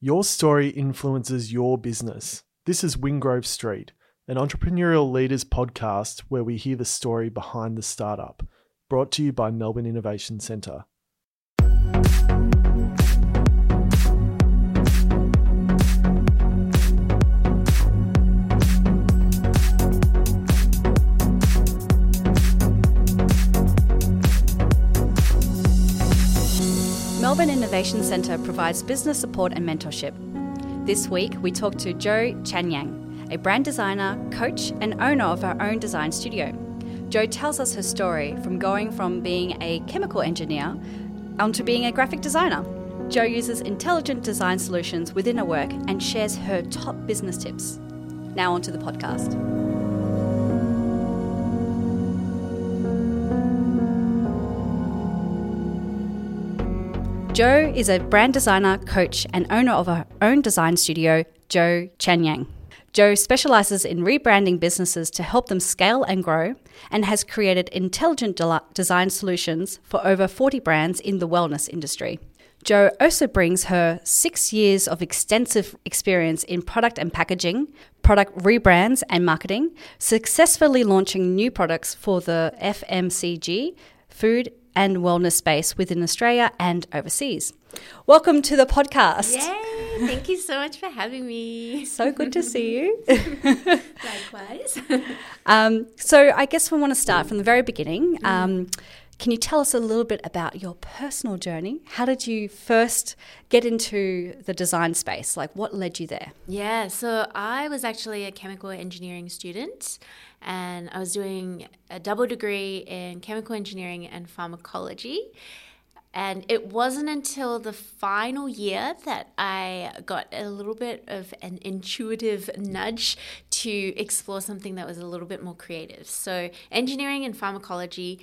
Your story influences your business. This is Wingrove Street, an entrepreneurial leaders podcast where we hear the story behind the startup, brought to you by Melbourne Innovation Centre. Melbourne Innovation Centre provides business support and mentorship. This week, we talk to Jo Chanyang, a brand designer, coach, and owner of her own design studio. Jo tells us her story from going from being a chemical engineer onto being a graphic designer. Jo uses intelligent design solutions within her work and shares her top business tips. Now, onto the podcast. Jo is a brand designer, coach, and owner of her own design studio, Jo Chanyang. Jo specializes in rebranding businesses to help them scale and grow and has created intelligent de- design solutions for over 40 brands in the wellness industry. Jo also brings her six years of extensive experience in product and packaging, product rebrands and marketing, successfully launching new products for the FMCG, food and wellness space within Australia and overseas. Welcome to the podcast. Yay! Thank you so much for having me. So good to see you. Likewise. um, so, I guess we want to start from the very beginning. Um, can you tell us a little bit about your personal journey? How did you first get into the design space? Like, what led you there? Yeah, so I was actually a chemical engineering student and I was doing a double degree in chemical engineering and pharmacology. And it wasn't until the final year that I got a little bit of an intuitive nudge to explore something that was a little bit more creative. So, engineering and pharmacology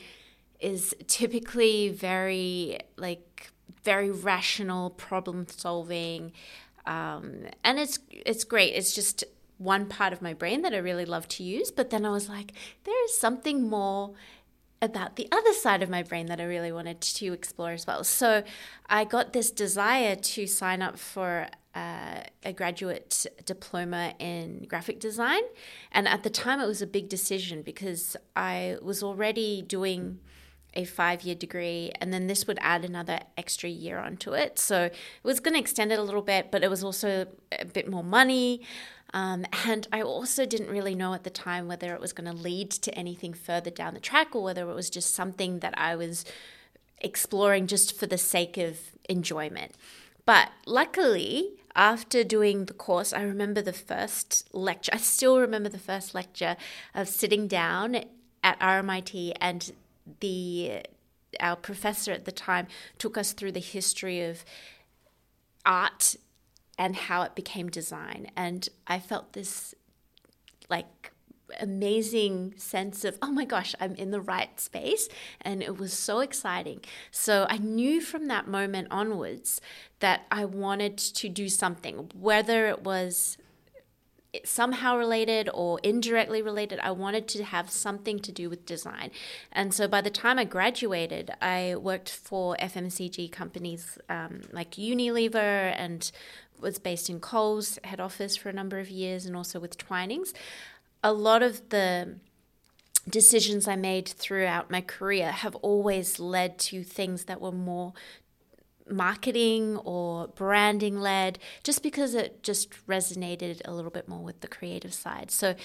is typically very like very rational problem solving um, and it's it's great it's just one part of my brain that i really love to use but then i was like there is something more about the other side of my brain that i really wanted to explore as well so i got this desire to sign up for uh, a graduate diploma in graphic design and at the time it was a big decision because i was already doing a five year degree, and then this would add another extra year onto it. So it was going to extend it a little bit, but it was also a bit more money. Um, and I also didn't really know at the time whether it was going to lead to anything further down the track or whether it was just something that I was exploring just for the sake of enjoyment. But luckily, after doing the course, I remember the first lecture. I still remember the first lecture of sitting down at RMIT and the our professor at the time took us through the history of art and how it became design and i felt this like amazing sense of oh my gosh i'm in the right space and it was so exciting so i knew from that moment onwards that i wanted to do something whether it was somehow related or indirectly related. I wanted to have something to do with design. And so by the time I graduated, I worked for FMCG companies um, like Unilever and was based in Coles head office for a number of years and also with Twinings. A lot of the decisions I made throughout my career have always led to things that were more marketing or branding led just because it just resonated a little bit more with the creative side. So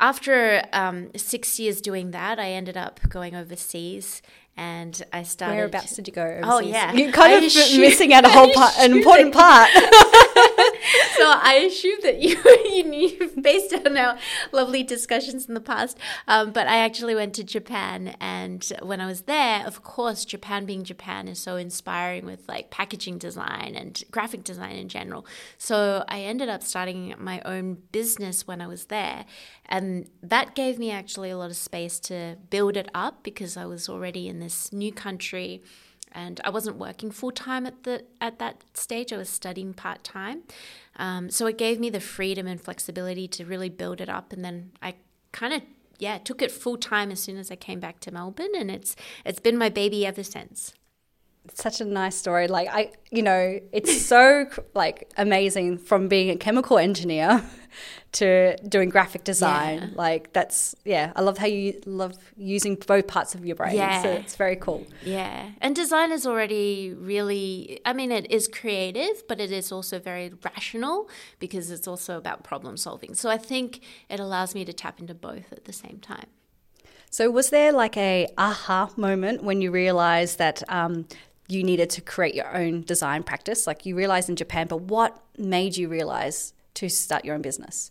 after um, six years doing that, I ended up going overseas and I started. Whereabouts did you go? Oh, overseas? Oh yeah, you're kind I of missing out a whole part, an important part. so I assume that you you based on our lovely discussions in the past. Um, but I actually went to Japan, and when I was there, of course, Japan being Japan is so inspiring with like packaging design and graphic design in general. So I ended up starting my own business when I was there, and that gave me actually a lot of space to build it up because I was already in this new country and I wasn't working full time at the at that stage. I was studying part time, um, so it gave me the freedom and flexibility to really build it up. And then I kind of yeah took it full time as soon as I came back to Melbourne, and it's it's been my baby ever since. Such a nice story. Like I, you know, it's so like amazing from being a chemical engineer to doing graphic design. Yeah. Like that's yeah, I love how you love using both parts of your brain. Yeah. So it's very cool. Yeah. And design is already really, I mean, it is creative, but it is also very rational because it's also about problem solving. So I think it allows me to tap into both at the same time. So was there like a aha moment when you realized that um, you needed to create your own design practice? Like you realized in Japan, but what made you realize to start your own business?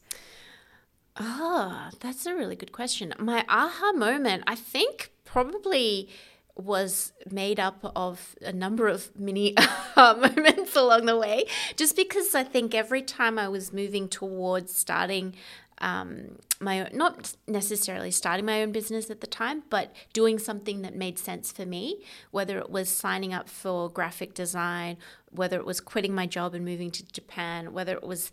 Ah, that's a really good question. My aha moment, I think, probably was made up of a number of mini moments along the way. Just because I think every time I was moving towards starting um, my not necessarily starting my own business at the time, but doing something that made sense for me, whether it was signing up for graphic design, whether it was quitting my job and moving to Japan, whether it was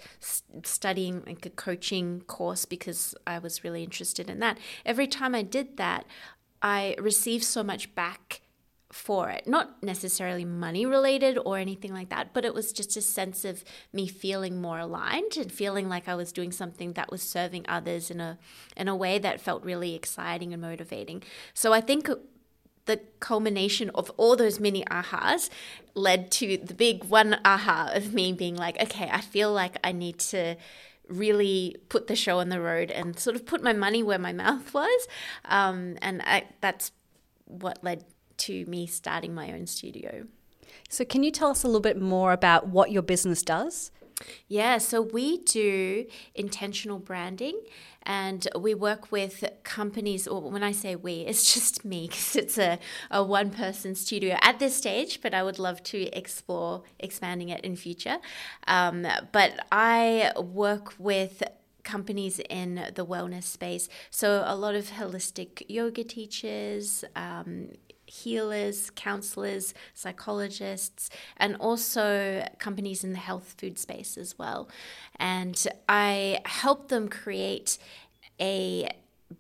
studying like a coaching course because I was really interested in that. Every time I did that, I received so much back for it. Not necessarily money related or anything like that, but it was just a sense of me feeling more aligned and feeling like I was doing something that was serving others in a in a way that felt really exciting and motivating. So I think the culmination of all those mini ahas led to the big one aha of me being like, okay, I feel like I need to really put the show on the road and sort of put my money where my mouth was. Um, and I, that's what led to me starting my own studio. So can you tell us a little bit more about what your business does? Yeah, so we do intentional branding and we work with companies, or when I say we, it's just me because it's a, a one person studio at this stage, but I would love to explore expanding it in future. Um, but I work with companies in the wellness space. So a lot of holistic yoga teachers, um, healers, counselors, psychologists, and also companies in the health food space as well. And I help them create a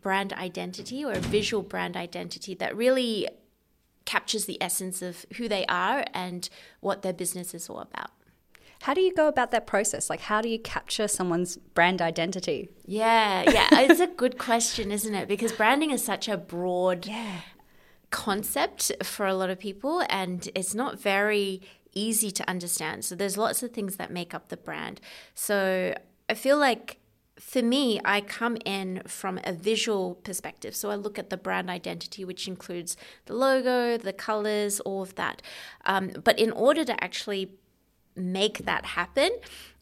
brand identity or a visual brand identity that really captures the essence of who they are and what their business is all about. How do you go about that process? Like, how do you capture someone's brand identity? Yeah, yeah, it's a good question, isn't it? Because branding is such a broad Yeah. Concept for a lot of people and it's not very easy to understand. So there's lots of things that make up the brand. So I feel like for me, I come in from a visual perspective. So I look at the brand identity, which includes the logo, the colors, all of that. Um, but in order to actually make that happen,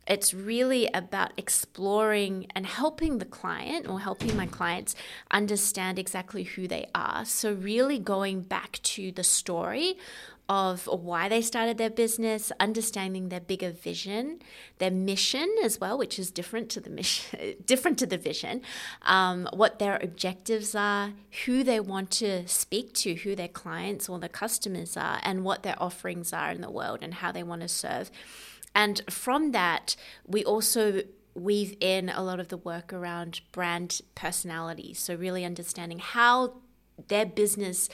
it's really about exploring and helping the client or helping my clients understand exactly who they are. So, really going back to the story of why they started their business, understanding their bigger vision, their mission as well, which is different to the mission, different to the vision, um, what their objectives are, who they want to speak to, who their clients or their customers are, and what their offerings are in the world and how they want to serve. And from that, we also weave in a lot of the work around brand personality. So, really understanding how their business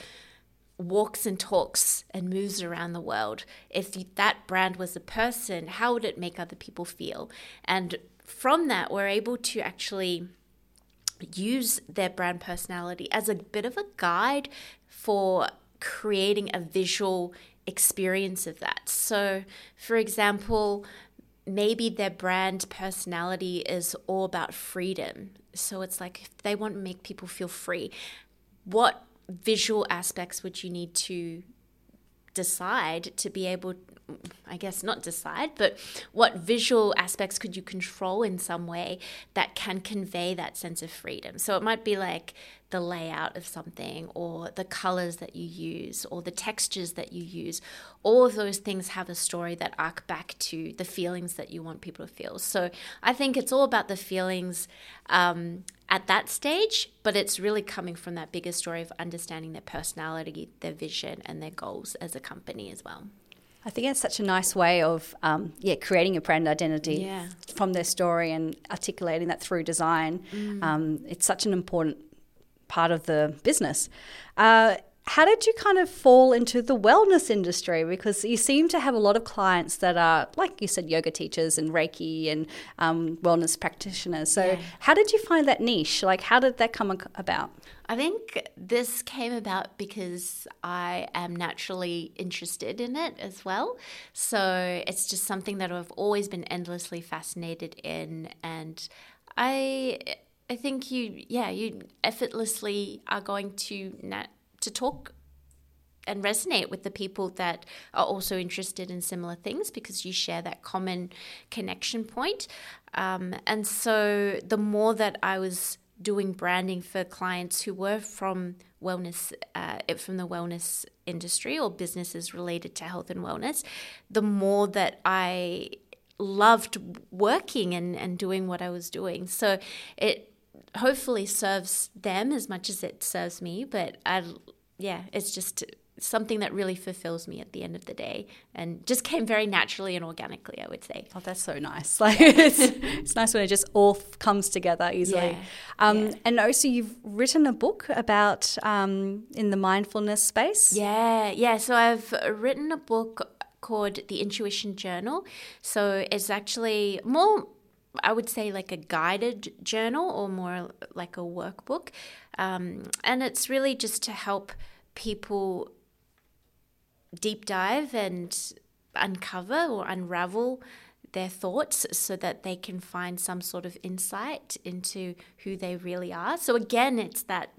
walks and talks and moves around the world. If that brand was a person, how would it make other people feel? And from that, we're able to actually use their brand personality as a bit of a guide for creating a visual experience of that. So, for example, maybe their brand personality is all about freedom. So it's like if they want to make people feel free, what visual aspects would you need to decide to be able I guess not decide, but what visual aspects could you control in some way that can convey that sense of freedom? So it might be like the layout of something, or the colors that you use, or the textures that you use. All of those things have a story that arc back to the feelings that you want people to feel. So I think it's all about the feelings um, at that stage, but it's really coming from that bigger story of understanding their personality, their vision, and their goals as a company as well. I think it's such a nice way of, um, yeah, creating a brand identity Yeah. from their story and articulating that through design. Um, it's such an important part of the business. Uh, how did you kind of fall into the wellness industry? Because you seem to have a lot of clients that are, like you said, yoga teachers and Reiki and um, wellness practitioners. So, yeah. how did you find that niche? Like, how did that come about? I think this came about because I am naturally interested in it as well. So, it's just something that I've always been endlessly fascinated in. And I. I think you, yeah, you effortlessly are going to nat- to talk and resonate with the people that are also interested in similar things because you share that common connection point. Um, and so the more that I was doing branding for clients who were from wellness, uh, from the wellness industry or businesses related to health and wellness, the more that I loved working and, and doing what I was doing. So it hopefully serves them as much as it serves me. But I, yeah, it's just something that really fulfills me at the end of the day and just came very naturally and organically i would say oh that's so nice like it's, it's nice when it just all comes together easily yeah. Um, yeah. and also you've written a book about um, in the mindfulness space yeah yeah so i've written a book called the intuition journal so it's actually more I would say like a guided journal or more like a workbook. Um, and it's really just to help people deep dive and uncover or unravel their thoughts so that they can find some sort of insight into who they really are. So, again, it's that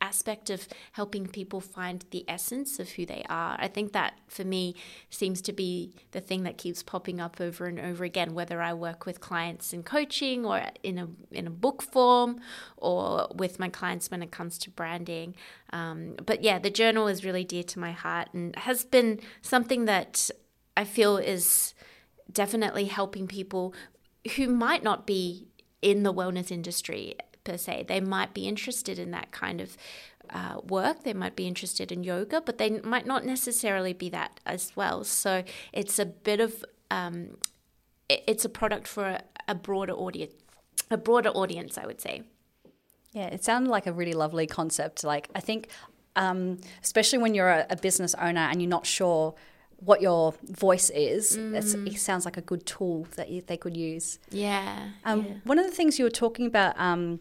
aspect of helping people find the essence of who they are. I think that for me seems to be the thing that keeps popping up over and over again, whether I work with clients in coaching or in a in a book form or with my clients when it comes to branding. Um, but yeah, the journal is really dear to my heart and has been something that I feel is definitely helping people who might not be in the wellness industry per se. They might be interested in that kind of uh, work, they might be interested in yoga, but they might not necessarily be that as well. So it's a bit of um, it's a product for a, a broader audience, a broader audience, I would say. Yeah, it sounded like a really lovely concept. Like I think, um, especially when you're a, a business owner and you're not sure what your voice is, mm. it sounds like a good tool that you, they could use. Yeah, um, yeah, One of the things you were talking about um,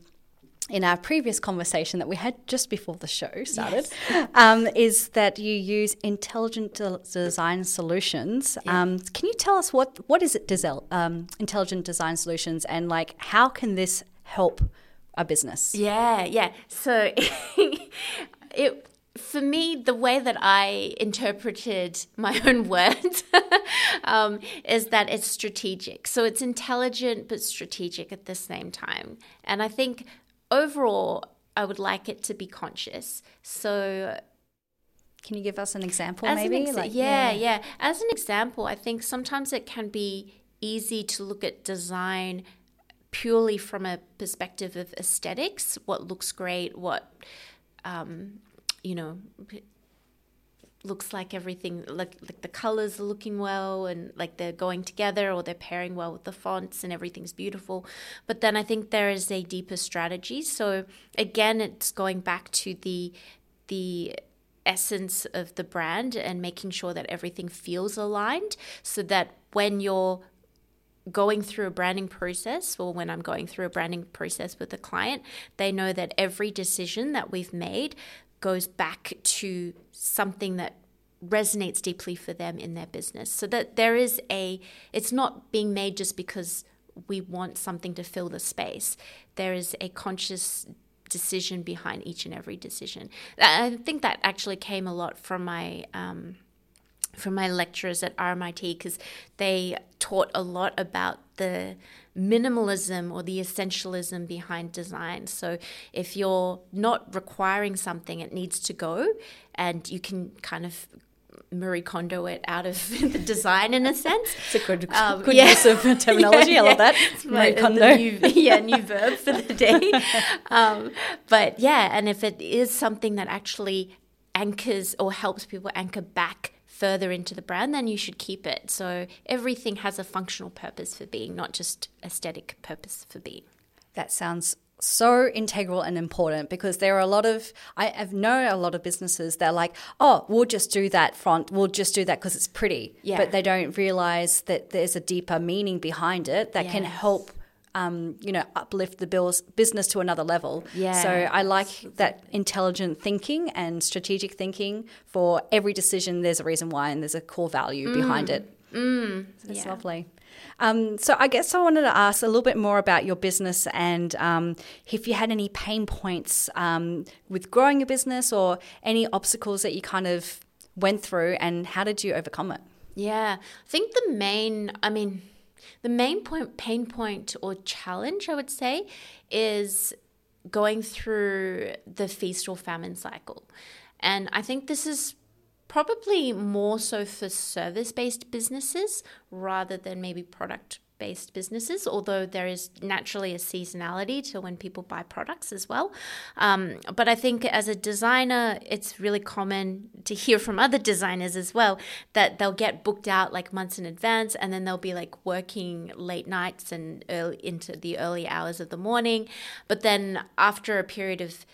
in our previous conversation that we had just before the show started yes. um, is that you use intelligent de- design solutions. Yeah. Um, can you tell us what what is it, Dizel, um, intelligent design solutions, and like how can this help a business? Yeah, yeah. So it for me, the way that I interpreted my own words um, is that it's strategic. So it's intelligent but strategic at the same time. And I think overall, I would like it to be conscious. So can you give us an example maybe? An like, yeah, yeah, yeah. As an example, I think sometimes it can be easy to look at design purely from a perspective of aesthetics, what looks great, what um, you know, looks like everything like like the colors are looking well and like they're going together or they're pairing well with the fonts and everything's beautiful. But then i think there is a deeper strategy. So again it's going back to the the essence of the brand and making sure that everything feels aligned so that when you're going through a branding process or when I'm going through a branding process with a client, they know that every decision that we've made goes back to something that resonates deeply for them in their business. So that there is a, it's not being made just because we want something to fill the space. There is a conscious decision behind each and every decision. I think that actually came a lot from my. Um, from my lecturers at RMIT because they taught a lot about the minimalism or the essentialism behind design. So if you're not requiring something, it needs to go, and you can kind of Marie Kondo it out of the design in a sense. It's a good, um, good yeah. use of terminology. yeah, I love that. Marie Kondo. New, yeah, new verb for the day. Um, but yeah, and if it is something that actually anchors or helps people anchor back further into the brand, then you should keep it. So everything has a functional purpose for being, not just aesthetic purpose for being. That sounds so integral and important because there are a lot of I have known a lot of businesses that are like, oh, we'll just do that front, we'll just do that because it's pretty, Yeah. but they don't realize that there's a deeper meaning behind it that can help. Um, you know, uplift the bills, business to another level. Yeah, So I like that intelligent thinking and strategic thinking for every decision. There's a reason why, and there's a core value behind it. It's Yeah. lovely. Um, so I guess I wanted to ask a little bit more about your business and um, if you had any pain points um, with growing your business or any obstacles that you kind of went through, and how did you overcome it? Yeah, I think the main, I mean, the main point, pain point or challenge, I would say, is going through the feast or famine cycle. And I think this is probably more so for service based businesses rather than maybe product based businesses, although there is naturally a seasonality to when people buy products as well. Um, but I think as a designer, it's really common to hear from other designers as well that they'll get booked out like months in advance and then they'll be like working late nights and early into the early hours of the morning. But then after a period of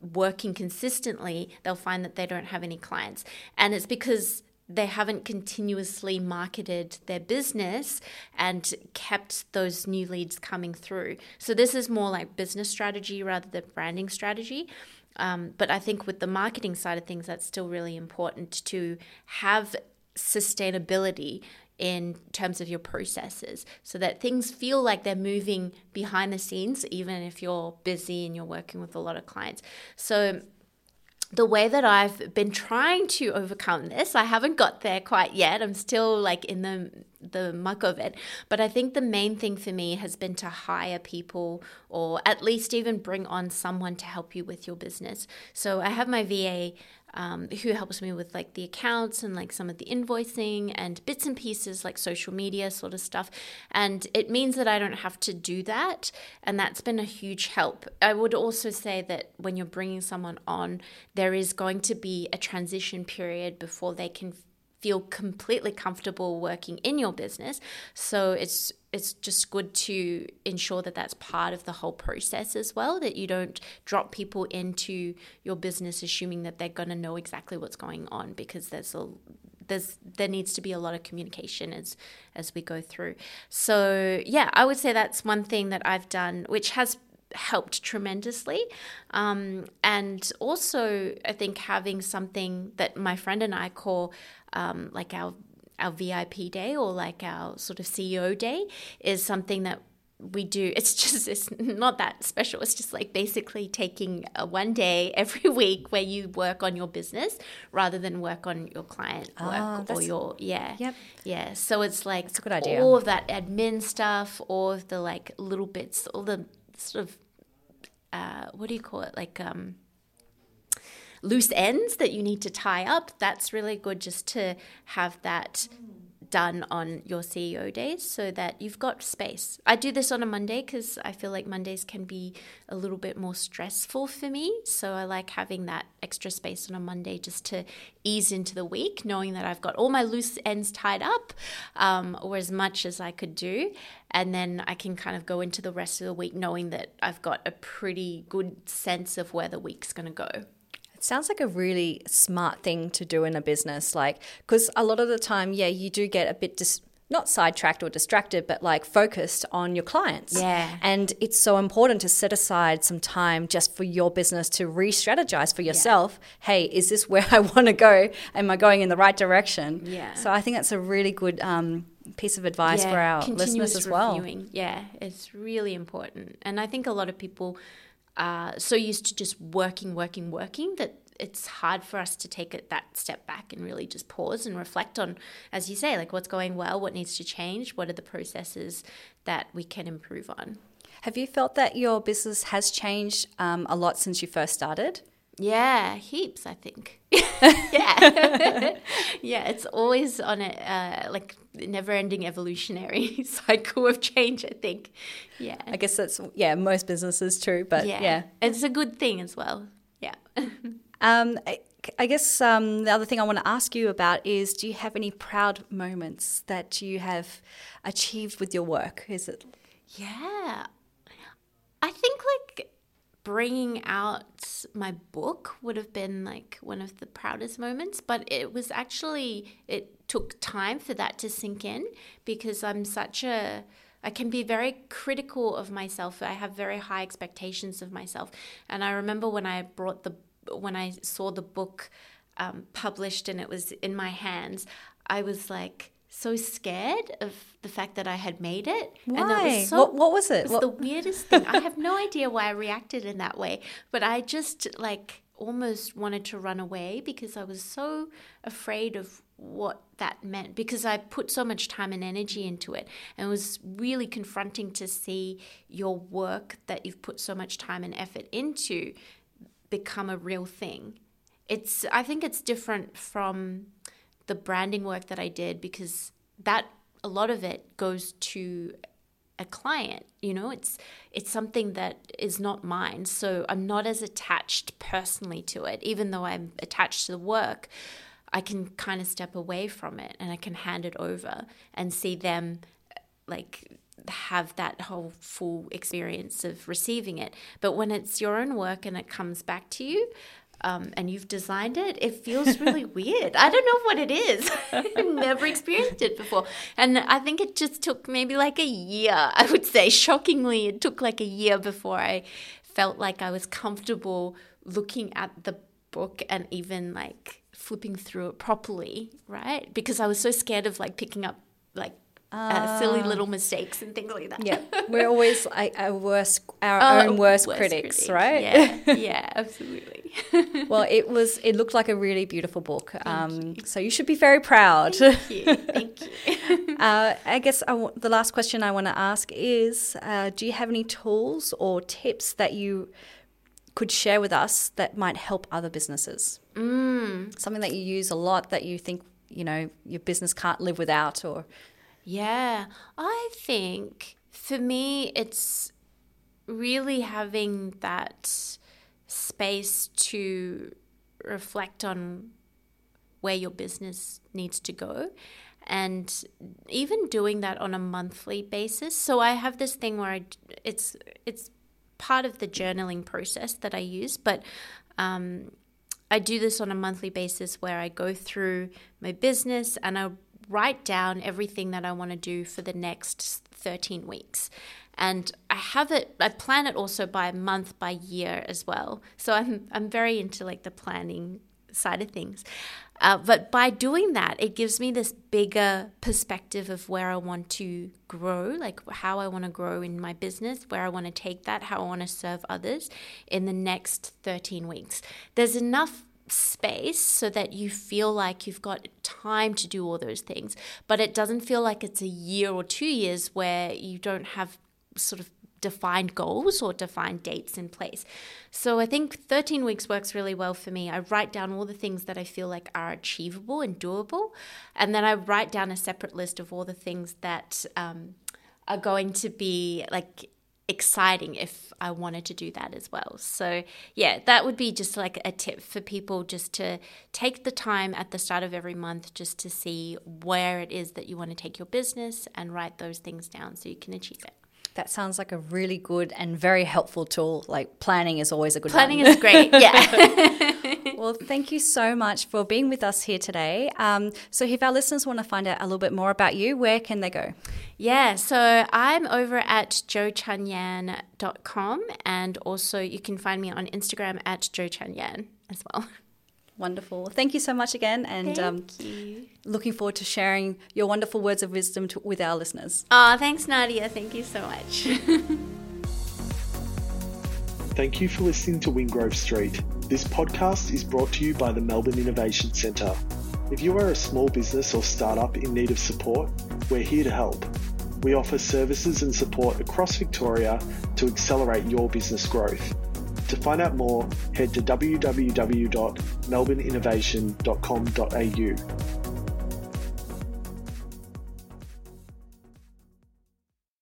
working consistently, they'll find that they don't have any clients. And it's because they haven't continuously marketed their business and kept those new leads coming through. So, this is more like business strategy rather than branding strategy. Um, but I think with the marketing side of things, that's still really important to have sustainability in terms of your processes so that things feel like they're moving behind the scenes, even if you're busy and you're working with a lot of clients. So, the way that I've been trying to overcome this, I haven't got there quite yet. I'm still like in the the muck of it. But I think the main thing for me has been to hire people or at least even bring on someone to help you with your business. So I have my VA um, who helps me with like the accounts and like some of the invoicing and bits and pieces like social media sort of stuff. And it means that I don't have to do that. And that's been a huge help. I would also say that when you're bringing someone on, there is going to be a transition period before they can feel completely comfortable working in your business. So it's it's just good to ensure that that's part of the whole process as well that you don't drop people into your business assuming that they're going to know exactly what's going on because there's a there's there needs to be a lot of communication as as we go through. So yeah, I would say that's one thing that I've done which has helped tremendously. Um, and also, I think having something that my friend and I call um, like our our VIP day or like our sort of CEO day is something that we do it's just it's not that special it's just like basically taking a one day every week where you work on your business rather than work on your client Ah, work or your yeah Yep. yeah so it's like it's a good idea. all of that admin stuff all of the like little bits all the sort of uh, what do you call it? Like um loose ends that you need to tie up. That's really good just to have that done on your CEO days so that you've got space. I do this on a Monday because I feel like Mondays can be a little bit more stressful for me. So I like having that extra space on a Monday just to ease into the week, knowing that I've got all my loose ends tied up um, or as much as I could do. And then I can kind of go into the rest of the week knowing that I've got a pretty good sense of where the week's going to go. Sounds like a really smart thing to do in a business, like because a lot of the time, yeah, you do get a bit dis- not sidetracked or distracted, but like focused on your clients. Yeah. and it's so important to set aside some time just for your business to re-strategize for yourself. Hey, is this where I want to go? Am I going in the right direction? Yeah. So I think that's a really good um, piece of advice for our listeners as well. reviewing. Yeah, it's really important. And I think a lot of people are so used to just working, working, working that it's hard for us to take it that step back and really just pause and reflect on, as you say, like what's going well, what needs to change, what are the processes that we can improve on. Have you felt that your business has changed um, a lot since you first started? Yeah, heaps, I think. yeah. yeah, it's always on a uh, like never ending evolutionary cycle of change, I think. Yeah. I guess that's yeah, most businesses too, but yeah. yeah. It's a good thing as well. Yeah. Um, I, I guess um, the other thing I want to ask you about is: Do you have any proud moments that you have achieved with your work? Is it yeah. I think like bringing out my book would have been like one of the proudest moments, but it was actually, it took time for that to sink in because I'm such a, I can be very critical of myself. I have very high expectations of myself. And I remember when I brought the, when I saw the book um, published and it was in my hands, I was like, so scared of the fact that I had made it. Why? Was so, what, what was it? it was What- the weirdest thing. I have no idea why I reacted in that way, but I just like almost wanted to run away because I was so afraid of what that meant because I put so much time and energy into it and it was really confronting to see your work that you've put so much time and effort into become a real thing. It's I think it's different from the branding work that I did because that a lot of it goes to a client you know? It's it's something that is not mine. So i'm not as attached personally to it. Even though i'm attached to the work i can kind of step away from it and i can hand it over and see them like have that whole full experience of receiving it. But when it's your own work and it comes back to you um, and you've designed it, it feels really weird. I don't know what it is. I've never experienced it before. And I think it just took maybe like a year, I would say. Shockingly, it took like a year before I felt like I was comfortable looking at the book and even like flipping through it properly, right? Because I was so scared of like picking up like uh, silly little mistakes and things like that. yeah, we're always like our worst, our Oh, own worst, worst critics, critic. right? Yeah, yeah, absolutely. well, it was. It looked like a really beautiful book. Um, so you should be very proud. Thank you. Thank you. Uh, I guess I w- the last question I want to ask is: uh, Do you have any tools or tips that you could share with us that might help other businesses? Mm. Something that you use a lot that you think you know your business can't live without, or Yeah, I think for me, it's really having that space to reflect on where your business needs to go and even doing that on a monthly basis. So i have this thing where I, it's it's part of the journaling process that i use but um, I do this on a monthly basis where I go through my business and I write down everything that I want to do for the next 13 weeks. And I have it, I plan it also by month, by year as well. So I'm, I'm very into like the planning side of things. Uh, but by doing that, it gives me this bigger perspective of where I want to grow, like how I want to grow in my business, where I want to take that, how I want to serve others in the next 13 weeks. There's enough space so that you feel like you've got time to do all those things, but it doesn't feel like it's a year or two years where you don't have sort of defined goals or defined dates in place. So I think 13 weeks works really well for me. I write down all the things that I feel like are achievable and doable, and then I write down a separate list of all the things that um, are going to be like exciting if I wanted to do that as well. So, yeah, that would be just like a tip for people just to take the time at the start of every month just to see where it is that you want to take your business and write those things down so you can achieve it. that sounds like a really good and very helpful tool. Like planning is always a good Planning one. is great. Yeah. Well, thank you so much for being with us here today. Um, so, if our listeners want to find out a little bit more about you, where can they go? Yeah, so I'm over at joechanyan.com and also you can find me on Instagram at joechanyan as well. Wonderful. Thank you so much again, and um, you. looking forward to sharing your wonderful words of wisdom to, with our listeners. Oh, thanks, Nadia. Thank you so much. Thank you for listening to Wingrove Street. This podcast is brought to you by the Melbourne Innovation Centre. If you are a small business or startup in need of support, we're here to help. We offer services and support across Victoria to accelerate your business growth. To find out more, head to www.melbourneinnovation.com.au